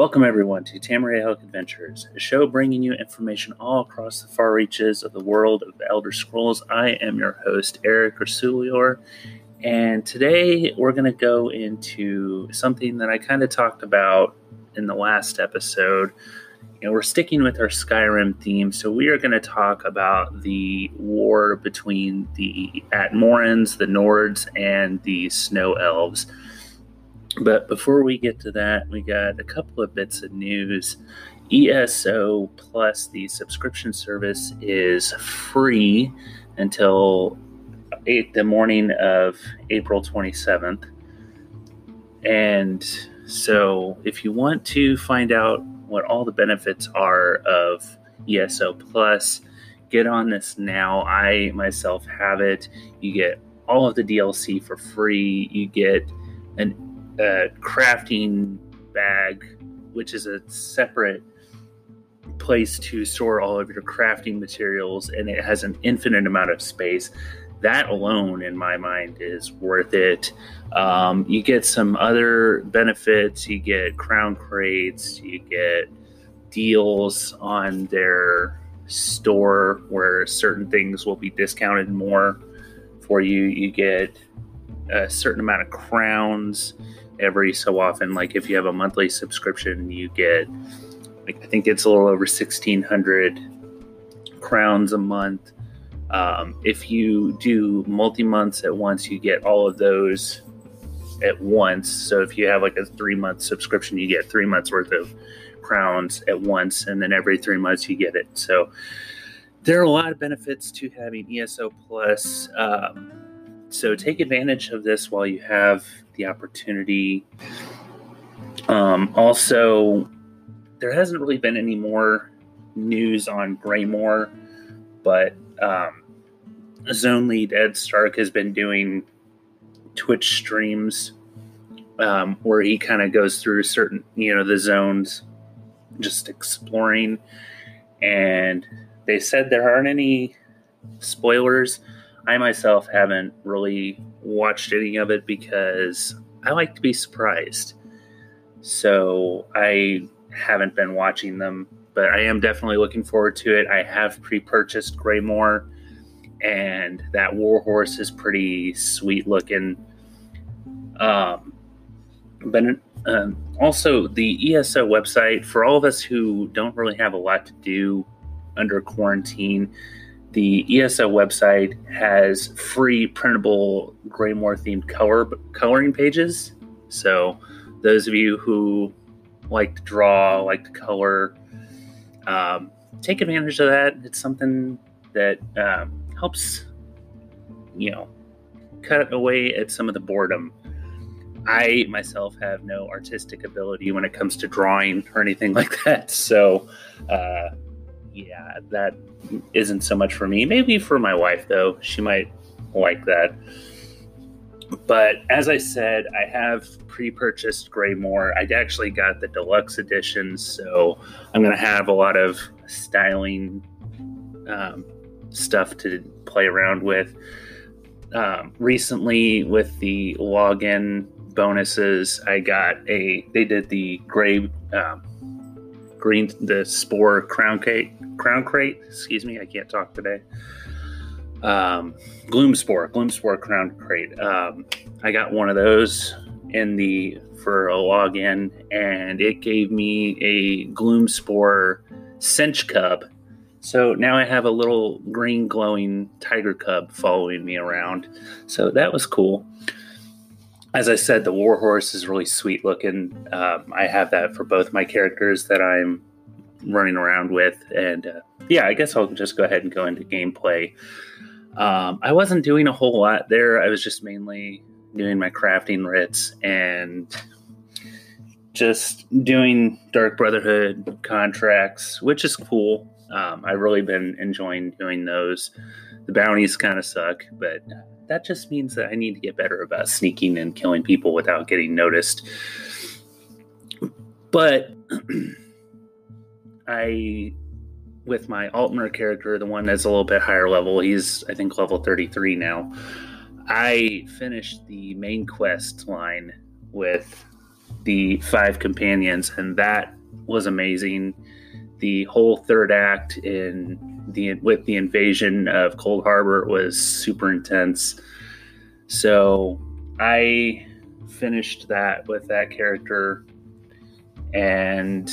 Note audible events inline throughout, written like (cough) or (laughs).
Welcome, everyone, to Tamriel Adventures, a show bringing you information all across the far reaches of the world of the Elder Scrolls. I am your host, Eric Ursulior, and today we're going to go into something that I kind of talked about in the last episode. You know, we're sticking with our Skyrim theme, so we are going to talk about the war between the Atmorans, the Nords, and the Snow Elves. But before we get to that, we got a couple of bits of news. ESO Plus, the subscription service, is free until eight, the morning of April 27th. And so, if you want to find out what all the benefits are of ESO Plus, get on this now. I myself have it. You get all of the DLC for free. You get an a crafting bag, which is a separate place to store all of your crafting materials, and it has an infinite amount of space. That alone, in my mind, is worth it. Um, you get some other benefits. You get crown crates. You get deals on their store where certain things will be discounted more for you. You get a certain amount of crowns every so often. Like if you have a monthly subscription, you get like I think it's a little over sixteen hundred crowns a month. Um, if you do multi months at once, you get all of those at once. So if you have like a three month subscription, you get three months worth of crowns at once, and then every three months you get it. So there are a lot of benefits to having ESO Plus. Um, so take advantage of this while you have the opportunity. Um, also, there hasn't really been any more news on Greymoor, but um, Zone Lead Ed Stark has been doing Twitch streams um, where he kind of goes through certain, you know, the zones, just exploring. And they said there aren't any spoilers I myself haven't really watched any of it because I like to be surprised. So I haven't been watching them, but I am definitely looking forward to it. I have pre purchased Greymoor, and that Warhorse is pretty sweet looking. Um, but um, also, the ESO website, for all of us who don't really have a lot to do under quarantine, the ESO website has free printable Greymoor themed color coloring pages. So those of you who like to draw, like to color, um, take advantage of that. It's something that um, helps, you know, cut away at some of the boredom. I myself have no artistic ability when it comes to drawing or anything (laughs) like that. So, uh, yeah, that isn't so much for me. Maybe for my wife, though. She might like that. But as I said, I have pre purchased Greymoor. I actually got the deluxe edition, so I'm going to have a lot of styling um, stuff to play around with. Um, recently, with the login bonuses, I got a. They did the gray um, green the spore crown crate crown crate excuse me i can't talk today. Um gloom spore gloom spore crown crate. Um i got one of those in the for a login and it gave me a gloom spore senche cub. So now i have a little green glowing tiger cub following me around. So that was cool as I said, the warhorse is really sweet looking. Um, I have that for both my characters that I'm running around with, and uh, yeah, I guess I'll just go ahead and go into gameplay. Um, I wasn't doing a whole lot there. I was just mainly doing my crafting writs and just doing Dark Brotherhood contracts, which is cool. Um, I've really been enjoying doing those. The bounties kind of suck, but that just means that I need to get better about sneaking and killing people without getting noticed. But (clears throat) I, with my Altmer character, the one that's a little bit higher level, he's I think level 33 now. I finished the main quest line with the five companions, and that was amazing. The whole third act in the with the invasion of Coldharbour was super intense. So I finished that with that character, and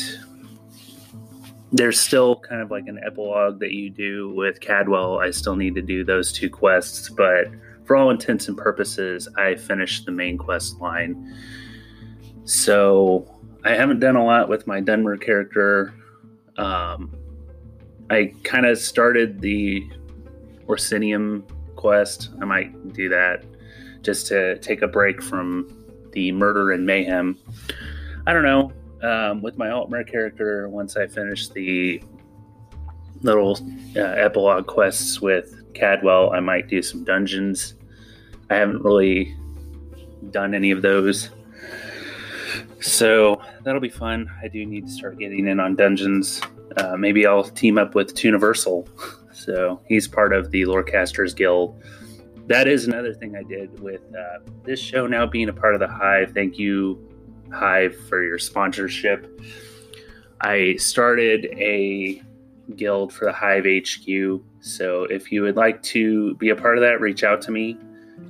there's still kind of like an epilogue that you do with Cadwell. I still need to do those two quests, but for all intents and purposes, I finished the main quest line. So I haven't done a lot with my Dunmer character. Um, I kind of started the Orsinium quest. I might do that just to take a break from the murder and mayhem. I don't know. Um, with my Altmer character, once I finish the little uh, epilogue quests with Cadwell, I might do some dungeons. I haven't really done any of those. So that'll be fun. I do need to start getting in on dungeons. Uh, maybe I'll team up with Tuniversal. (laughs) So he's part of the Lorecasters Guild. That is another thing I did with uh, this show now being a part of the Hive. Thank you, Hive, for your sponsorship. I started a guild for the Hive HQ. So if you would like to be a part of that, reach out to me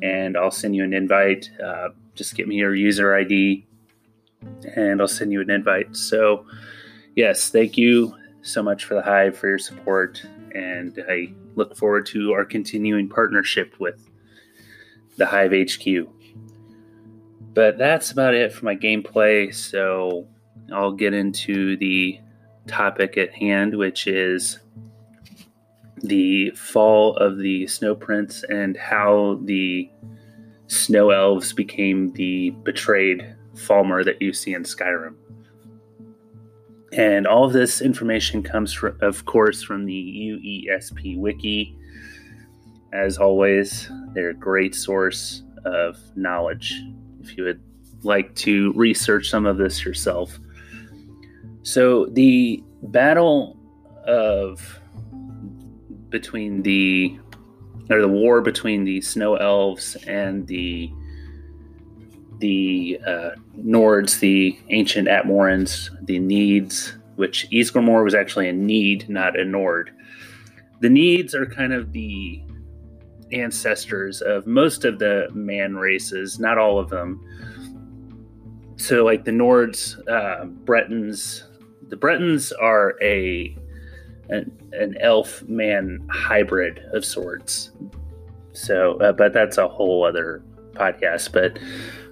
and I'll send you an invite. Uh, just get me your user ID and I'll send you an invite. So, yes, thank you so much for the Hive for your support. And I look forward to our continuing partnership with the Hive HQ. But that's about it for my gameplay. So, I'll get into the topic at hand, which is the fall of the snow prince and how the snow elves became the betrayed Falmer that you see in Skyrim. And all of this information comes, from, of course, from the UESP wiki. As always, they're a great source of knowledge if you would like to research some of this yourself. So, the battle of between the or the war between the snow elves and the the uh, Nords, the ancient Atmorans, the Nedes, which Ysgramor was actually a Nede, not a Nord. The Nedes are kind of the ancestors of most of the man races, not all of them. So, like the Nords, uh, Bretons, the Bretons are a an, an elf man hybrid of sorts. So, uh, but that's a whole other podcast. But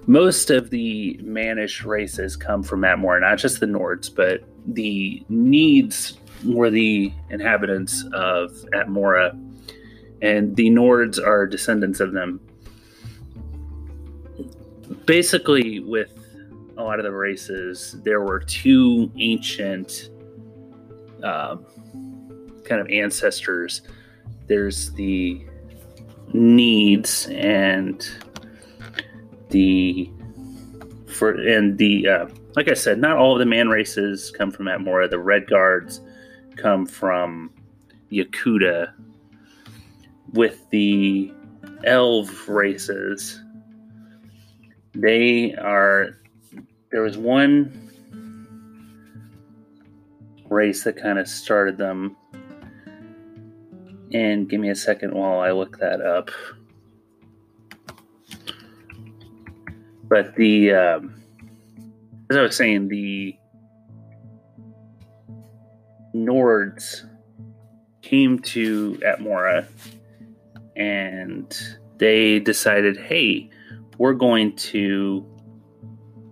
most of the mannish races come from Atmor, not just the Nords, but the Nedes were the inhabitants of Atmora, and the Nords are descendants of them. Basically, with a lot of the races, there were two ancient uh, kind of ancestors. There's the Nedes and the for and the uh, like I said, not all of the man races come from Atmora. The Red Guards come from Yokuda. With the elf races, they are. There was one race that kind of started them. And give me a second while I look that up. But the, um, as I was saying, the Nords came to Atmora and they decided, hey, we're going to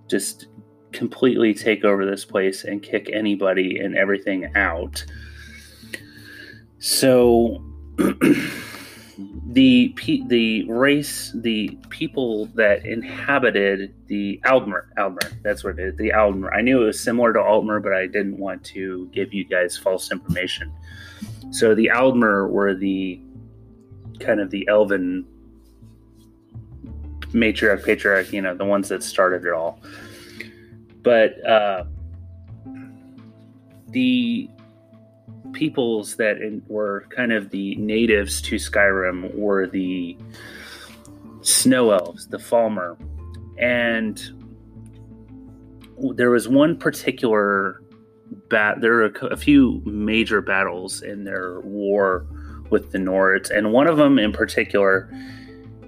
just completely take over this place and kick anybody and everything out. So (clears throat) the the race, the people that inhabited the Aldmer, Aldmer, that's what it is, the Aldmer. I knew it was similar to Altmer, but I didn't want to give you guys false information. So the Aldmer were the kind of the elven matriarch, patriarch, you know, the ones that started it all. But uh, the peoples that were kind of the natives to Skyrim were the snow elves, the Falmer, and there was one particular bat. There are a, a few major battles in their war with the Nords, and one of them in particular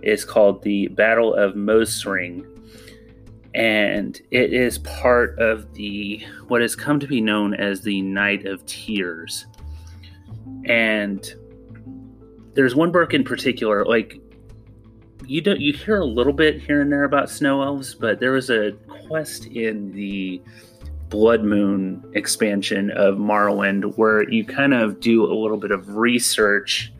is called the Battle of Moesring, and it is part of the what has come to be known as the Night of Tears. And there's one book in particular, like you don't you hear a little bit here and there about snow elves, but there was a quest in the Bloodmoon expansion of Morrowind where you kind of do a little bit of research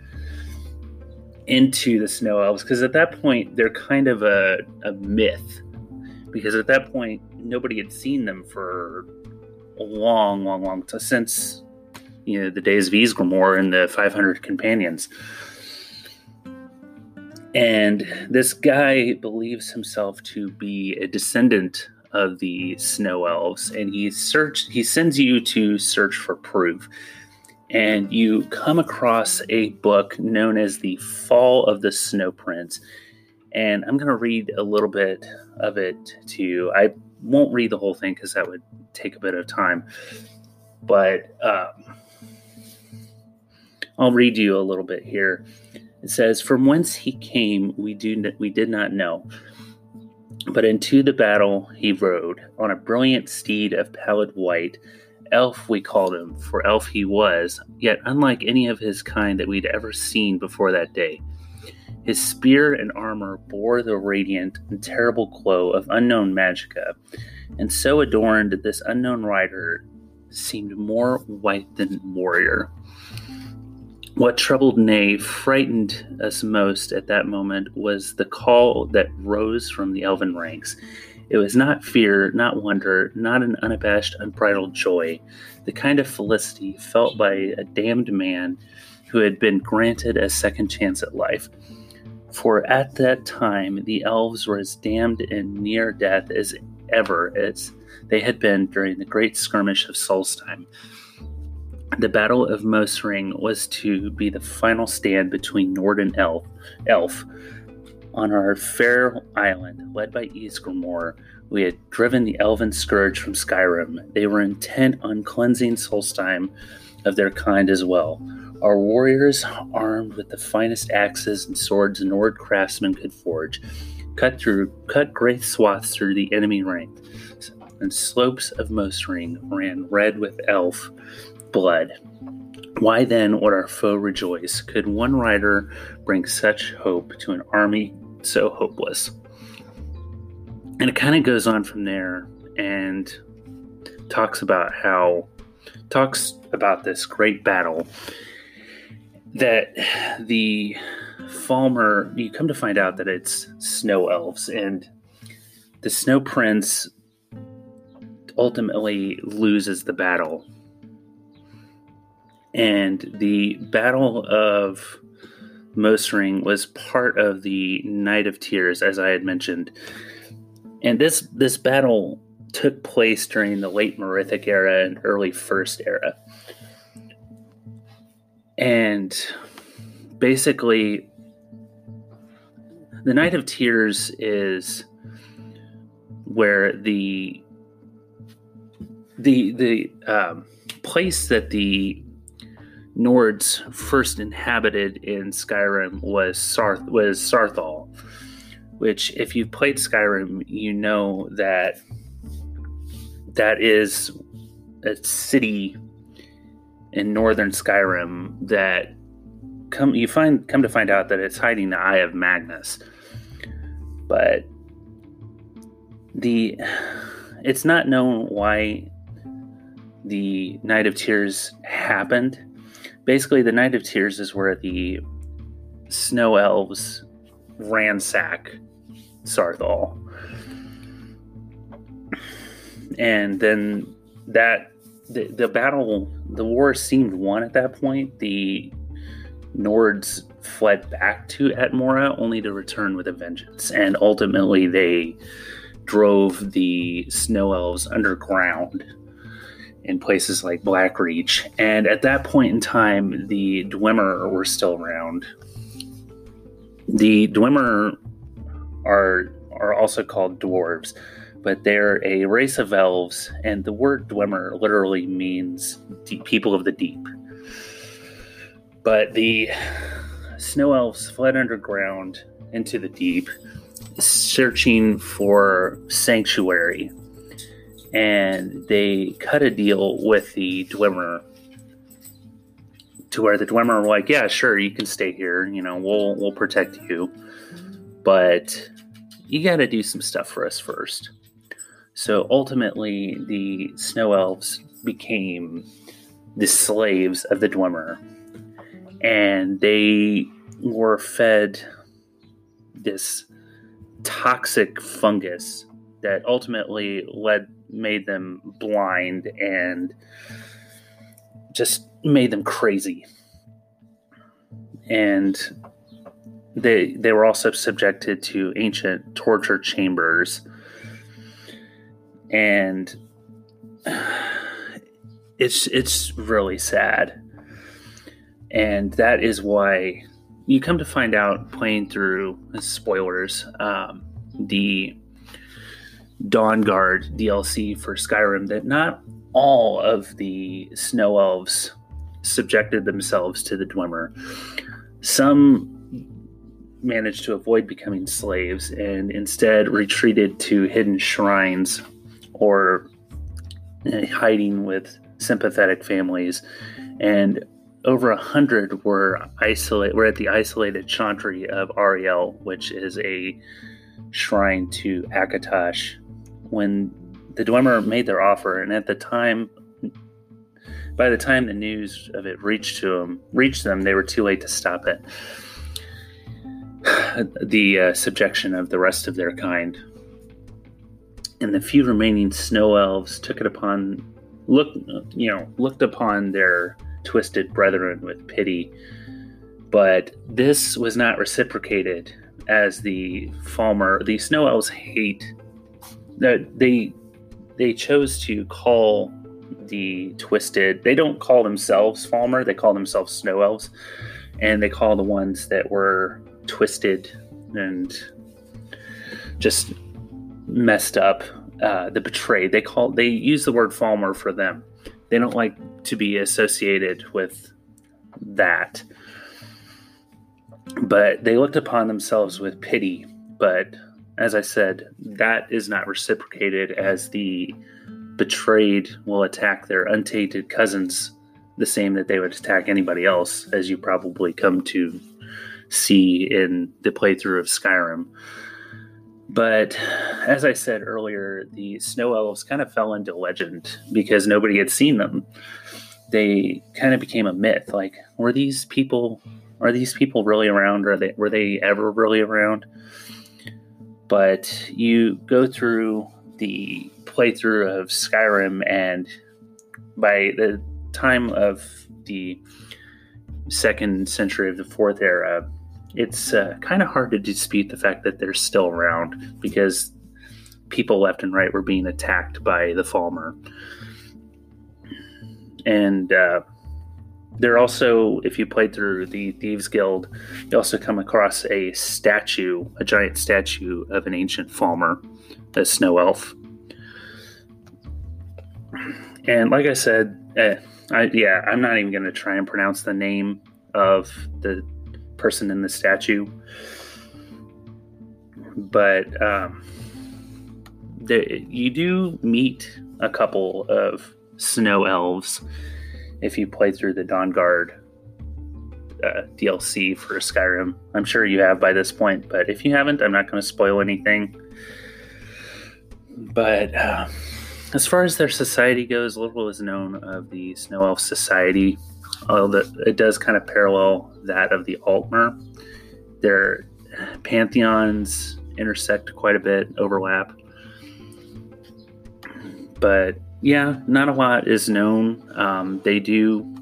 into the snow elves because at that point they're kind of a, a myth because at that point nobody had seen them for a long long long time since you know the days of Ysgramor and the 500 companions and this guy believes himself to be a descendant of the snow elves, and he search he sends you to search for proof. And you come across a book known as the Fall of the Snow Prince. And I'm going to read a little bit of it to you. I won't read the whole thing because that would take a bit of time. But um, I'll read you a little bit here. It says, From whence he came, we, do, we did not know. But into the battle he rode, on a brilliant steed of pallid white. Elf we called him, for elf he was, yet unlike any of his kind that we'd ever seen before that day. His spear and armor bore the radiant and terrible glow of unknown magicka, and so adorned this unknown rider seemed more white than warrior. What troubled, nay, frightened us most at that moment was the call that rose from the elven ranks. It was not fear, not wonder, not an unabashed, unbridled joy, the kind of felicity felt by a damned man who had been granted a second chance at life. For at that time the elves were as damned and near death as ever as they had been during the great skirmish of Solstheim. The Battle of Moesring was to be the final stand between Nord and Elf. Elf. On our fair island, led by Ysgramor, we had driven the elven scourge from Skyrim. They were intent on cleansing Solstheim of their kind as well. Our warriors, armed with the finest axes and swords Nord craftsmen could forge, cut through cut great swaths through the enemy ranks, and slopes of Moesring ran red with elf blood. Why then would our foe rejoice? Could one rider bring such hope to an army so hopeless? And it kind of goes on from there and talks about how, talks about this great battle that the Falmer, you come to find out that it's snow elves, and the snow prince ultimately loses the battle and the Battle of Moesring was part of the Night of Tears, as I had mentioned. And this this battle took place during the late Merithic era and early First era. And basically, the Night of Tears is where the the the um, place that the Nords first inhabited in Skyrim was Sarth was Saarthal, which if you've played Skyrim, you know that that is a city in northern Skyrim that come you find come to find out that it's hiding the Eye of Magnus. But the it's not known why the Night of Tears happened basically, the Night of Tears is where the snow elves ransack Saarthal. And then that the, the battle the war seemed won at that point. The Nords fled back to Atmora only to return with a vengeance. And ultimately they drove the snow elves underground in places like Blackreach. And at that point in time, the Dwemer were still around. The Dwemer are are also called dwarves, but they're a race of elves, and the word Dwemer literally means deep, people of the deep. But the snow elves fled underground into the deep, searching for sanctuary, and they cut a deal with the Dwemer to where the Dwemer were like, "Yeah, sure, you can stay here. You know, we'll we'll protect you, but you got to do some stuff for us first. So ultimately, the snow elves became the slaves of the Dwemer, and they were fed this toxic fungus that ultimately led made them blind and just made them crazy. And they they were also subjected to ancient torture chambers and (sighs) it's it's really sad and that is why you come to find out playing through spoilers um, the Dawnguard DLC for Skyrim that not all of the snow elves subjected themselves to the Dwemer. Some managed to avoid becoming slaves and instead retreated to hidden shrines or uh, hiding with sympathetic families, and over a hundred were isolate were at the isolated chantry of Auriel, which is a shrine to Akatosh. When the Dwemer made their offer, and at the time, by the time the news of it reached to them, reached them, they were too late to stop it. (sighs) The uh, subjection of the rest of their kind and the few remaining snow elves took it upon look you know looked upon their twisted brethren with pity. But this was not reciprocated as the Falmer the snow elves hate. They they chose to call the twisted they don't call themselves Falmer they call themselves snow elves. And they call the ones that were twisted and just messed up. Uh, the betrayed. They call they use the word Falmer for them. They don't like to be associated with that. But they looked upon themselves with pity. But as I said, that is not reciprocated as the betrayed will attack their untainted cousins the same that they would attack anybody else, as you probably come to see in the playthrough of Skyrim. But as I said earlier, the snow elves kind of fell into legend because nobody had seen them. They kind of became a myth. Like, were these people are these people really around? Are they were they ever really around? But you go through the playthrough of Skyrim, and by the time of the second century of the fourth era, it's uh, kind of hard to dispute the fact that they're still around because people left and right were being attacked by the Falmer. And uh, they're also, if you play through the Thieves Guild, you also come across a statue, a giant statue of an ancient Falmer, a snow elf. And like I said, uh, I, yeah, I'm not even going to try and pronounce the name of the person in the statue. But um, you do meet a couple of snow elves if you play through the Dawnguard uh, DLC for Skyrim. I'm sure you have by this point, but if you haven't, I'm not going to spoil anything. But uh, as far as their society goes, little is known of the Snow Elf Society although it does kind of parallel that of the Altmer. Their pantheons intersect quite a bit, overlap. But yeah, not a lot is known. Um, they do.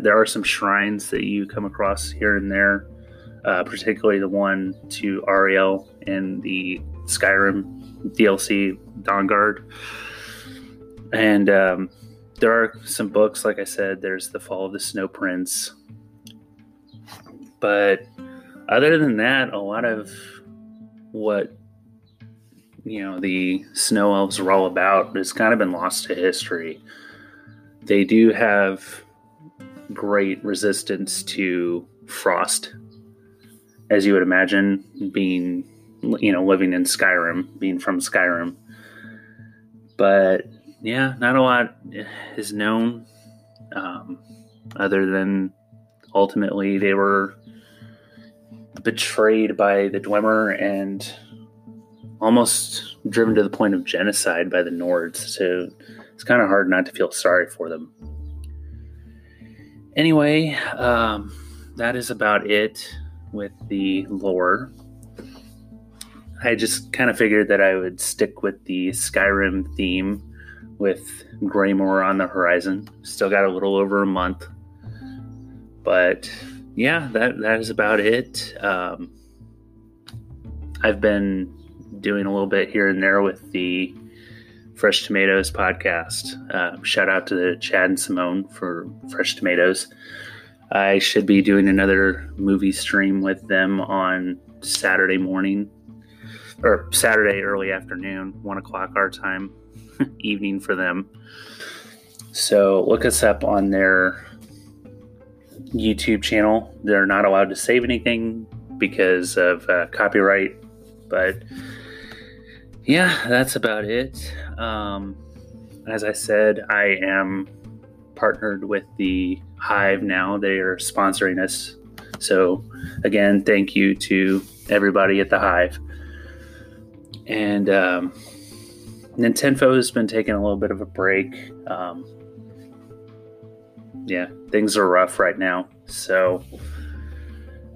There are some shrines that you come across here and there, uh, particularly the one to Auriel in the Skyrim DLC Dawnguard, and um, there are some books, like I said, there's The Fall of the Snow Prince. But other than that, a lot of what you know the snow elves are all about has kind of been lost to history. They do have great resistance to frost, as you would imagine, being you know living in Skyrim, being from Skyrim. But yeah, not a lot is known, um, other than ultimately they were betrayed by the Dwemer and almost driven to the point of genocide by the Nords. So it's kind of hard not to feel sorry for them. Anyway, um, that is about it with the lore. I just kind of figured that I would stick with the Skyrim theme with Greymoor on the horizon. Still got a little over a month. But yeah, that, that is about it. Um, I've been doing a little bit here and there with the Fresh Tomatoes podcast. Uh, shout out to Chad and Simone for Fresh Tomatoes. I should be doing another movie stream with them on Saturday morning or Saturday early afternoon, one o'clock our time, (laughs) evening for them. So look us up on their YouTube channel. They're not allowed to save anything because of uh, copyright, but yeah, that's about it. Um, as I said, I am partnered with the Hive now. They are sponsoring us. So, again, thank you to everybody at the Hive. And um, Nintendo has been taking a little bit of a break. Um, yeah, things are rough right now. So,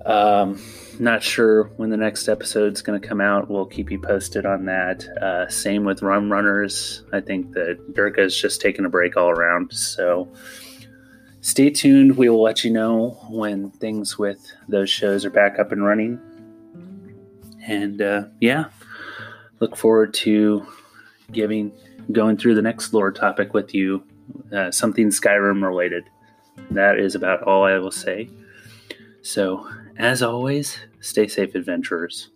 um, not sure when the next episode's going to come out. We'll keep you posted on that. Uh, same with Rum Runners. I think that Durka's just taking a break all around. So stay tuned. We will let you know when things with those shows are back up and running. And uh, yeah, look forward to giving going through the next lore topic with you, uh, something Skyrim related. That is about all I will say. So, as always, stay safe, adventurers.